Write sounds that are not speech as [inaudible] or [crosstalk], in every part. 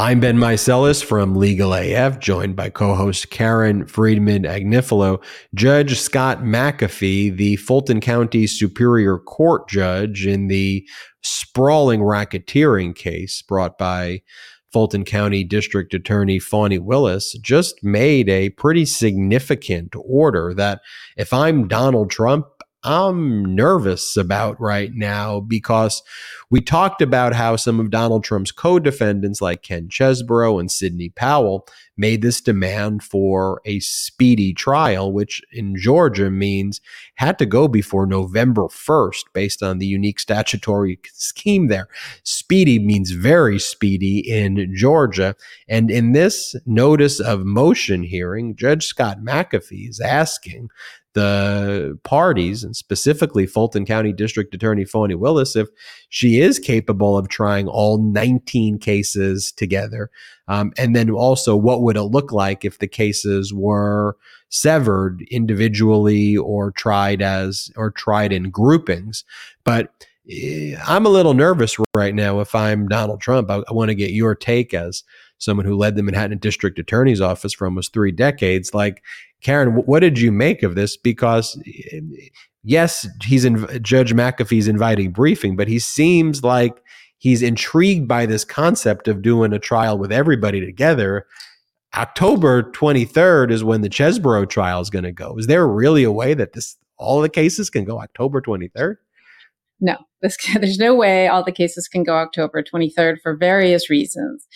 I'm Ben Meiselas from Legal AF, joined by co-host Karen Friedman Agnifilo. Judge Scott McAfee, the Fulton County Superior Court judge in the sprawling racketeering case brought by Fulton County District Attorney Fani Willis, just made a pretty significant order that if I'm Donald Trump, I'm nervous about right now because we talked about how some of Donald Trump's co defendants, like Ken Chesebro and Sidney Powell, made this demand for a speedy trial, which in Georgia means had to go before November 1st based on the unique statutory scheme there. Speedy means very speedy in Georgia. And in this notice of motion hearing, Judge Scott McAfee is asking the parties, and specifically Fulton County District Attorney Fani Willis, if she is capable of trying all 19 cases together. Um, and then also, what would it look like if the cases were severed individually or tried as or tried in groupings? But I'm a little nervous right now if I'm Donald Trump. I, I want to get your take as someone who led the Manhattan District Attorney's Office for almost three decades. Like, Karen, what did you make of this? Because eh, yes, he's in Judge McAfee's inviting briefing, but he seems like he's intrigued by this concept of doing a trial with everybody together. October 23rd is when the Chesebro trial is going to go. Is there really a way that this all the cases can go October 23rd? No, [laughs] this, there's no way all the cases can go October 23rd for various reasons.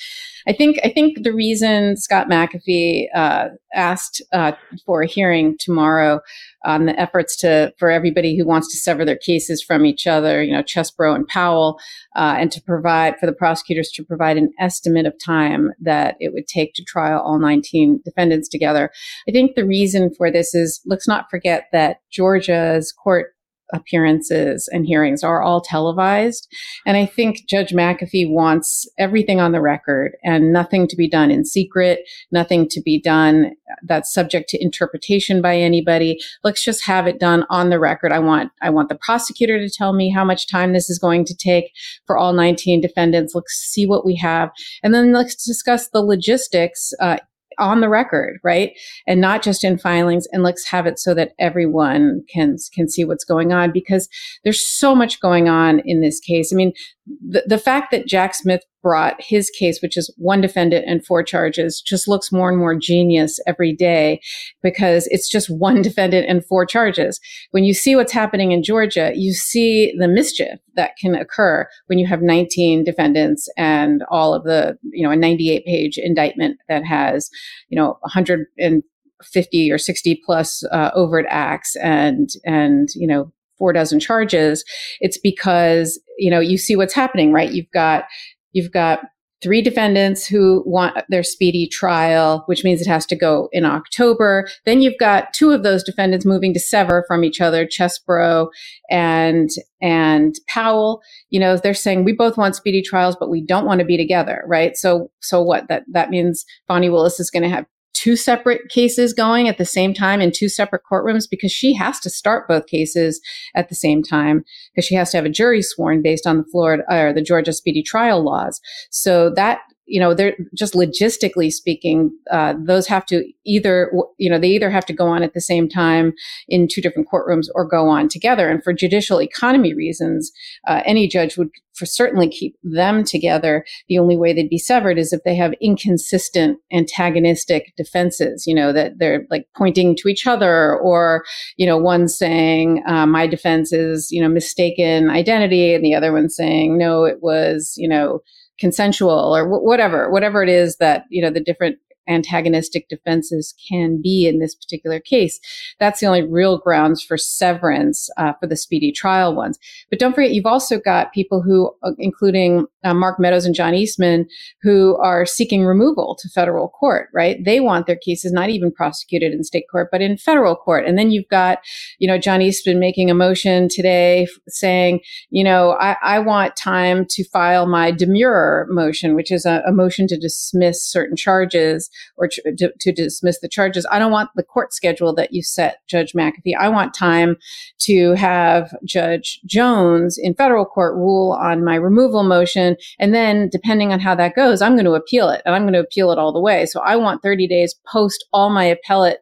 I think I think the reason Scott McAfee uh, asked uh, for a hearing tomorrow on the efforts to for everybody who wants to sever their cases from each other, you know, Chesebro and Powell, uh, and to provide for the prosecutors to provide an estimate of time that it would take to trial all 19 defendants together. I think the reason for this is let's not forget that Georgia's court appearances and hearings are all televised. And I think Judge McAfee wants everything on the record and nothing to be done in secret, nothing to be done that's subject to interpretation by anybody. Let's just have it done on the record. I want, I want the prosecutor to tell me how much time this is going to take for all 19 defendants. Let's see what we have. And then let's discuss the logistics uh, on the record, right? And not just in filings. And let's have it so that everyone can can see what's going on because there's so much going on in this case. I mean, the, the fact that Jack Smith brought his case, which is one defendant and four charges, just looks more and more genius every day because it's just one [laughs] defendant and four charges. When you see what's happening in Georgia, you see the mischief that can occur when you have 19 defendants and all of the, you know, a 98 page indictment that has, you know, 150 or 60 plus uh, overt acts and, and, you know, four dozen charges, it's because, you know, you see what's happening, right? You've got, you've got three defendants who want their speedy trial, which means it has to go in October. Then you've got two of those defendants moving to sever from each other, Chesebro and and Powell. You know, they're saying we both want speedy trials, but we don't want to be together, right? So so what? That that means Fani Willis is going to have two separate cases going at the same time in two separate courtrooms because she has to start both cases at the same time because she has to have a jury sworn based on the Florida or the Georgia speedy trial laws. So that you know, they're just logistically speaking, uh, those have to either, you know, they either have to go on at the same time in two different courtrooms or go on together. And for judicial economy reasons, uh, any judge would for certainly keep them together. The only way they'd be severed is if they have inconsistent antagonistic defenses, you know, that they're like pointing to each other or, you know, one saying, uh, my defense is, you know, mistaken identity and the other one saying, no, it was, you know, consensual or whatever, whatever it is that, you know, the different antagonistic defenses can be in this particular case. That's the only real grounds for severance uh, for the speedy trial ones. But don't forget, you've also got people who, uh, including uh, Mark Meadows and John Eastman, who are seeking removal to federal court, right? They want their cases not even prosecuted in state court, but in federal court. And then you've got, you know, John Eastman making a motion today saying, you know, I, I want time to file my demurrer motion, which is a, a motion to dismiss certain charges or to, to, dismiss the charges. I don't want the court schedule that you set, Judge McAfee. I want time to have Judge Jones in federal court rule on my removal motion and then depending on how that goes, I'm going to appeal it and I'm going to appeal it all the way. So I want 30 days post all my appellate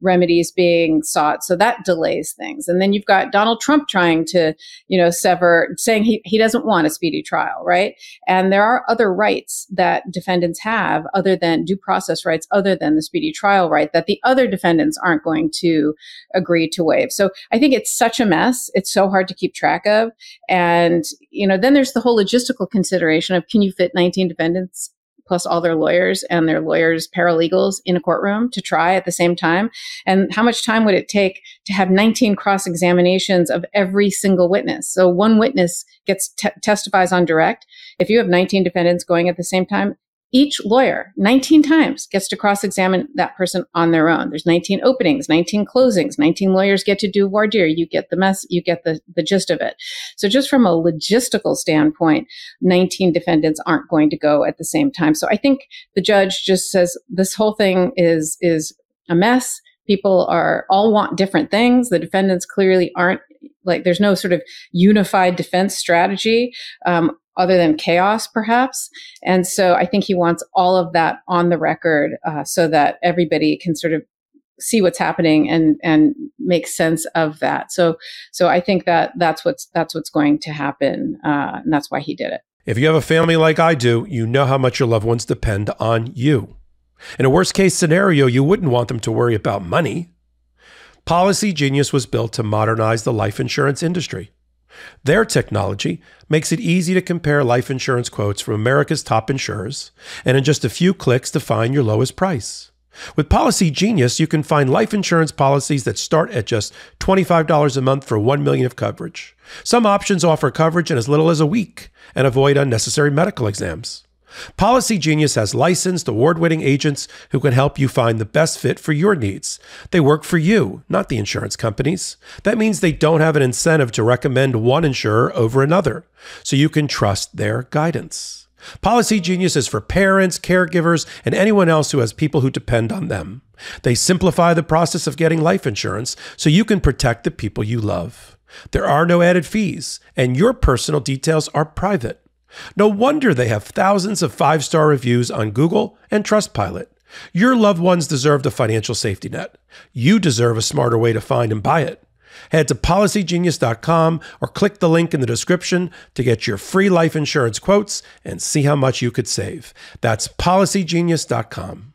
remedies being sought. So that delays things. And then you've got Donald Trump trying to, you know, sever, saying he, he doesn't want a speedy trial, right? And there are other rights that defendants have other than due process rights, other than the speedy trial right that the other defendants aren't going to agree to waive. So I think it's such a mess. It's so hard to keep track of. And, you know, then there's the whole logistical consideration of can you fit 19 defendants plus all their lawyers and their lawyers' paralegals in a courtroom to try at the same time? And how much time would it take to have 19 cross examinations of every single witness? So one witness gets t- testifies on direct. If you have 19 defendants going at the same time, each lawyer 19 times gets to cross examine that person on their own. There's 19 openings, 19 closings, 19 lawyers get to do voir dire. You get the mess, you get the, the gist of it. So just from a logistical standpoint, 19 defendants aren't going to go at the same time. So I think the judge just says this whole thing is, is a mess. People are all want different things. The defendants clearly aren't like there's no sort of unified defense strategy. Um, other than chaos, perhaps. And so I think he wants all of that on the record uh, so that everybody can sort of see what's happening and and make sense of that. So so I think that that's what's that's what's going to happen, uh, and that's why he did it. If you have a family like I do, you know how much your loved ones depend on you. In a worst case scenario, you wouldn't want them to worry about money. Policy Genius was built to modernize the life insurance industry. Their technology makes it easy to compare life insurance quotes from America's top insurers and in just a few clicks to find your lowest price. With Policy Genius, you can find life insurance policies that start at just $25 a month for 1 million of coverage. Some options offer coverage in as little as a week and avoid unnecessary medical exams. Policy Genius has licensed, award winning agents who can help you find the best fit for your needs. They work for you, not the insurance companies. That means they don't have an incentive to recommend one insurer over another, so you can trust their guidance. Policy Genius is for parents, caregivers, and anyone else who has people who depend on them. They simplify the process of getting life insurance so you can protect the people you love. There are no added fees, and your personal details are private. No wonder they have thousands of five star reviews on Google and Trustpilot. Your loved ones deserve the financial safety net. You deserve a smarter way to find and buy it. Head to policygenius.com or click the link in the description to get your free life insurance quotes and see how much you could save. That's policygenius.com.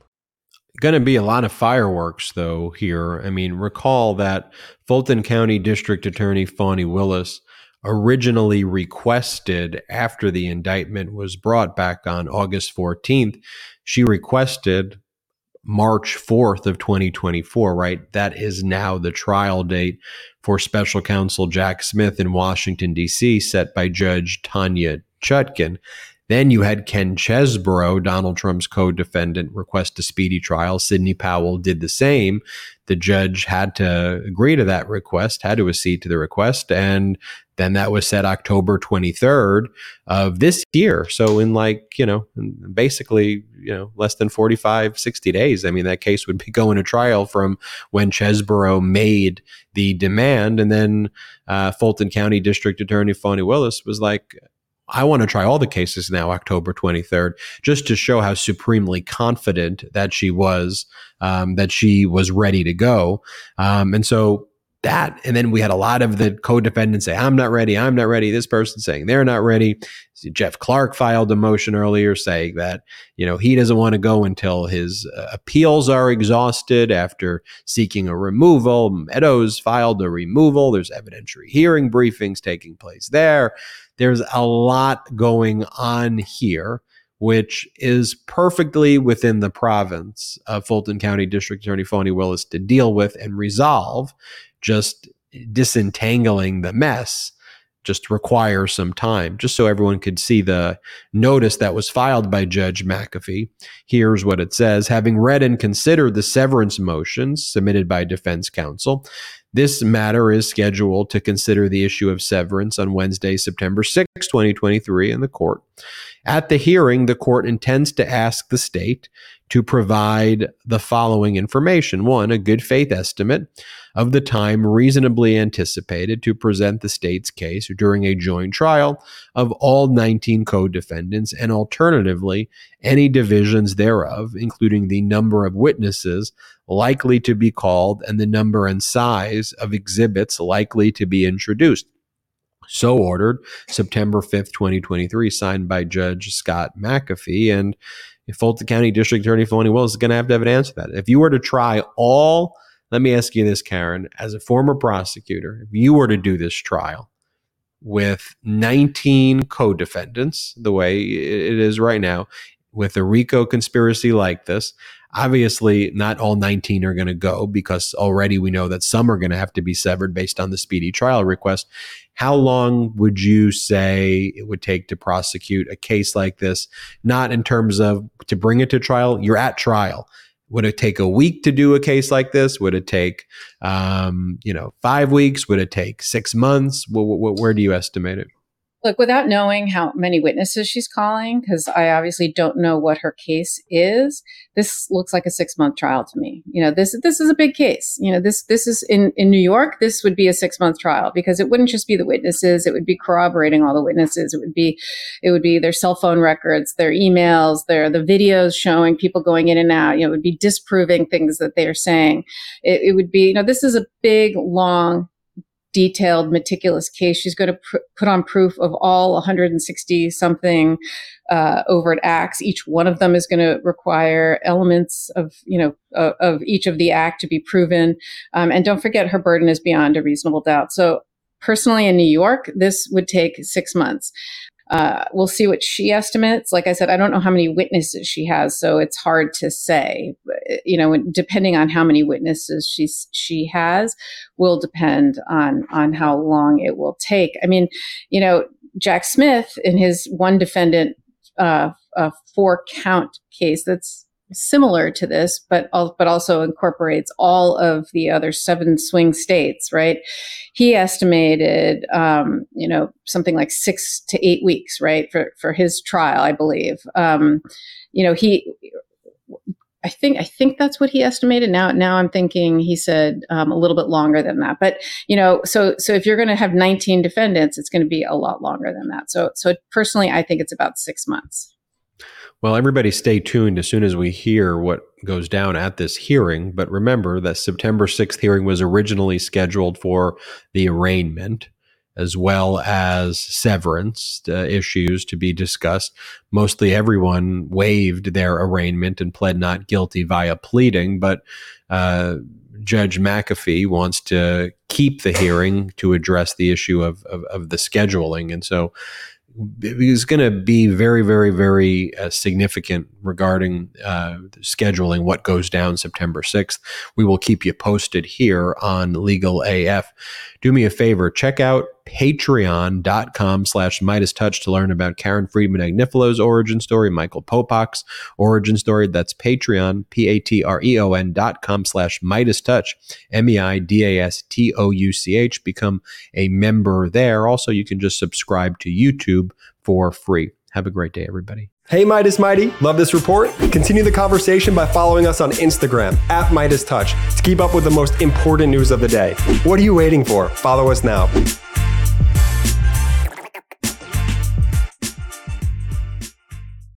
Going to be a lot of fireworks, though, here. I mean, recall that Fulton County District Attorney Fani Willis originally requested after the indictment was brought back on August 14th, she requested March 4th of 2024, right? That is now the trial date for special counsel Jack Smith in Washington, D.C., set by Judge Tanya Chutkan. Then you had Ken Chesebro, Donald Trump's co defendant, request a speedy trial. Sidney Powell did the same. The judge had to agree to that request, had to accede to the request. And then that was set October 23rd of this year. So, in like, you know, basically, you know, less than 45, 60 days. I mean, that case would be [laughs] going to trial from when Chesebro made the demand. And then uh, Fulton County District Attorney Fani Willis was like, I want to try all the cases now, October 23rd, just to show how supremely confident that she was, um, that she was ready to go. Um, and so that, and then we had a lot of the co-defendants say, I'm not ready, I'm not ready. This person saying they're not ready. Jeff Clark filed a motion earlier saying that, you know, he doesn't want to go until his uh, appeals are exhausted after seeking a removal. Meadows filed a removal. There's evidentiary hearing briefings taking place there. There's a lot going on here, which is perfectly within the province of Fulton County District Attorney Fani Willis to deal with and resolve. Just disentangling the mess just requires some time. Just so everyone could see the notice that was filed by Judge McAfee. Here's what it says Having read and considered the severance motions submitted by defense counsel, This matter is scheduled to consider the issue of severance on Wednesday, September 6, 2023, in the court. At the hearing, the court intends to ask the state to provide the following information one, a good faith estimate of the time reasonably anticipated to present the state's case during a joint trial of all 19 co defendants, and alternatively, any divisions thereof, including the number of witnesses likely to be called and the number and size of exhibits likely to be introduced. So ordered, September 5th, 2023, signed by Judge Scott McAfee. And Fulton County District Attorney Fani Willis is going to have to have an answer to that. If you were to try all, let me ask you this, Karen, as a former prosecutor, if you were to do this trial with 19 co defendants, the way it is right now, with a RICO conspiracy like this, Obviously, not all 19 are going to go because already we know that some are going to have to be severed based on the speedy trial request. How long would you say it would take to prosecute a case like this? Not in terms of to bring it to trial, you're at trial. Would it take a week to do a case like this? Would it take, um, you know, five weeks? Would it take six months? where do you estimate it? Look, without knowing how many witnesses she's calling, because I obviously don't know what her case is, this looks like a six month trial to me. You know, this this is a big case. You know, this this is in in New York. This would be a six month trial because it wouldn't just be the witnesses; it would be corroborating all the witnesses. It would be it would be their cell phone records, their emails, their the videos showing people going in and out. You know, it would be disproving things that they are saying. It, it would be you know, this is a big long detailed, meticulous case. She's going to pr- put on proof of all 160 something uh, overt acts. Each one of them is going to require elements of, you know, uh, of each of the act to be proven. Um, and don't forget, her burden is beyond a reasonable doubt. So personally in New York, this would take six months. Uh, we'll see what she estimates. Like I said, I don't know how many witnesses she has, so it's hard to say. You know, depending on how many witnesses she she has, will depend on on how long it will take. I mean, you know, Jack Smith in his one defendant uh, uh, four count case that's similar to this, but but also incorporates all of the other seven swing states. Right? He estimated, um, you know, something like six to eight weeks, right, for for his trial, I believe. Um, you know, he. I think I think that's what he estimated. Now now I'm thinking he said um, a little bit longer than that. But you know, so so if you're going to have 19 defendants, it's going to be a lot longer than that. So so personally, I think it's about six months. Well, everybody stay tuned as soon as we hear what goes down at this hearing. But remember that September 6th hearing was originally scheduled for the arraignment as well as severance uh, issues to be discussed. Mostly everyone waived their arraignment and pled not guilty via pleading, but uh, Judge McAfee wants to keep the hearing to address the issue of, of, of the scheduling. And so is going to be very, very, very uh, significant regarding uh, scheduling what goes down September 6th. We will keep you posted here on Legal AF. Do me a favor, check out patreon.com slash MeidasTouch to learn about Karen Friedman Agnifilo's origin story, Michael Popok's origin story. That's Patreon, P-A-T-R-E-O-N dot com slash MeidasTouch, M-E-I-D-A-S-T-O-U-C-H. Become a member there. Also, you can just subscribe to YouTube for free. Have a great day, everybody. Hey, Meidas Mighty, love this report? Continue the conversation by following us on Instagram at MeidasTouch to keep up with the most important news of the day. What are you waiting for? Follow us now.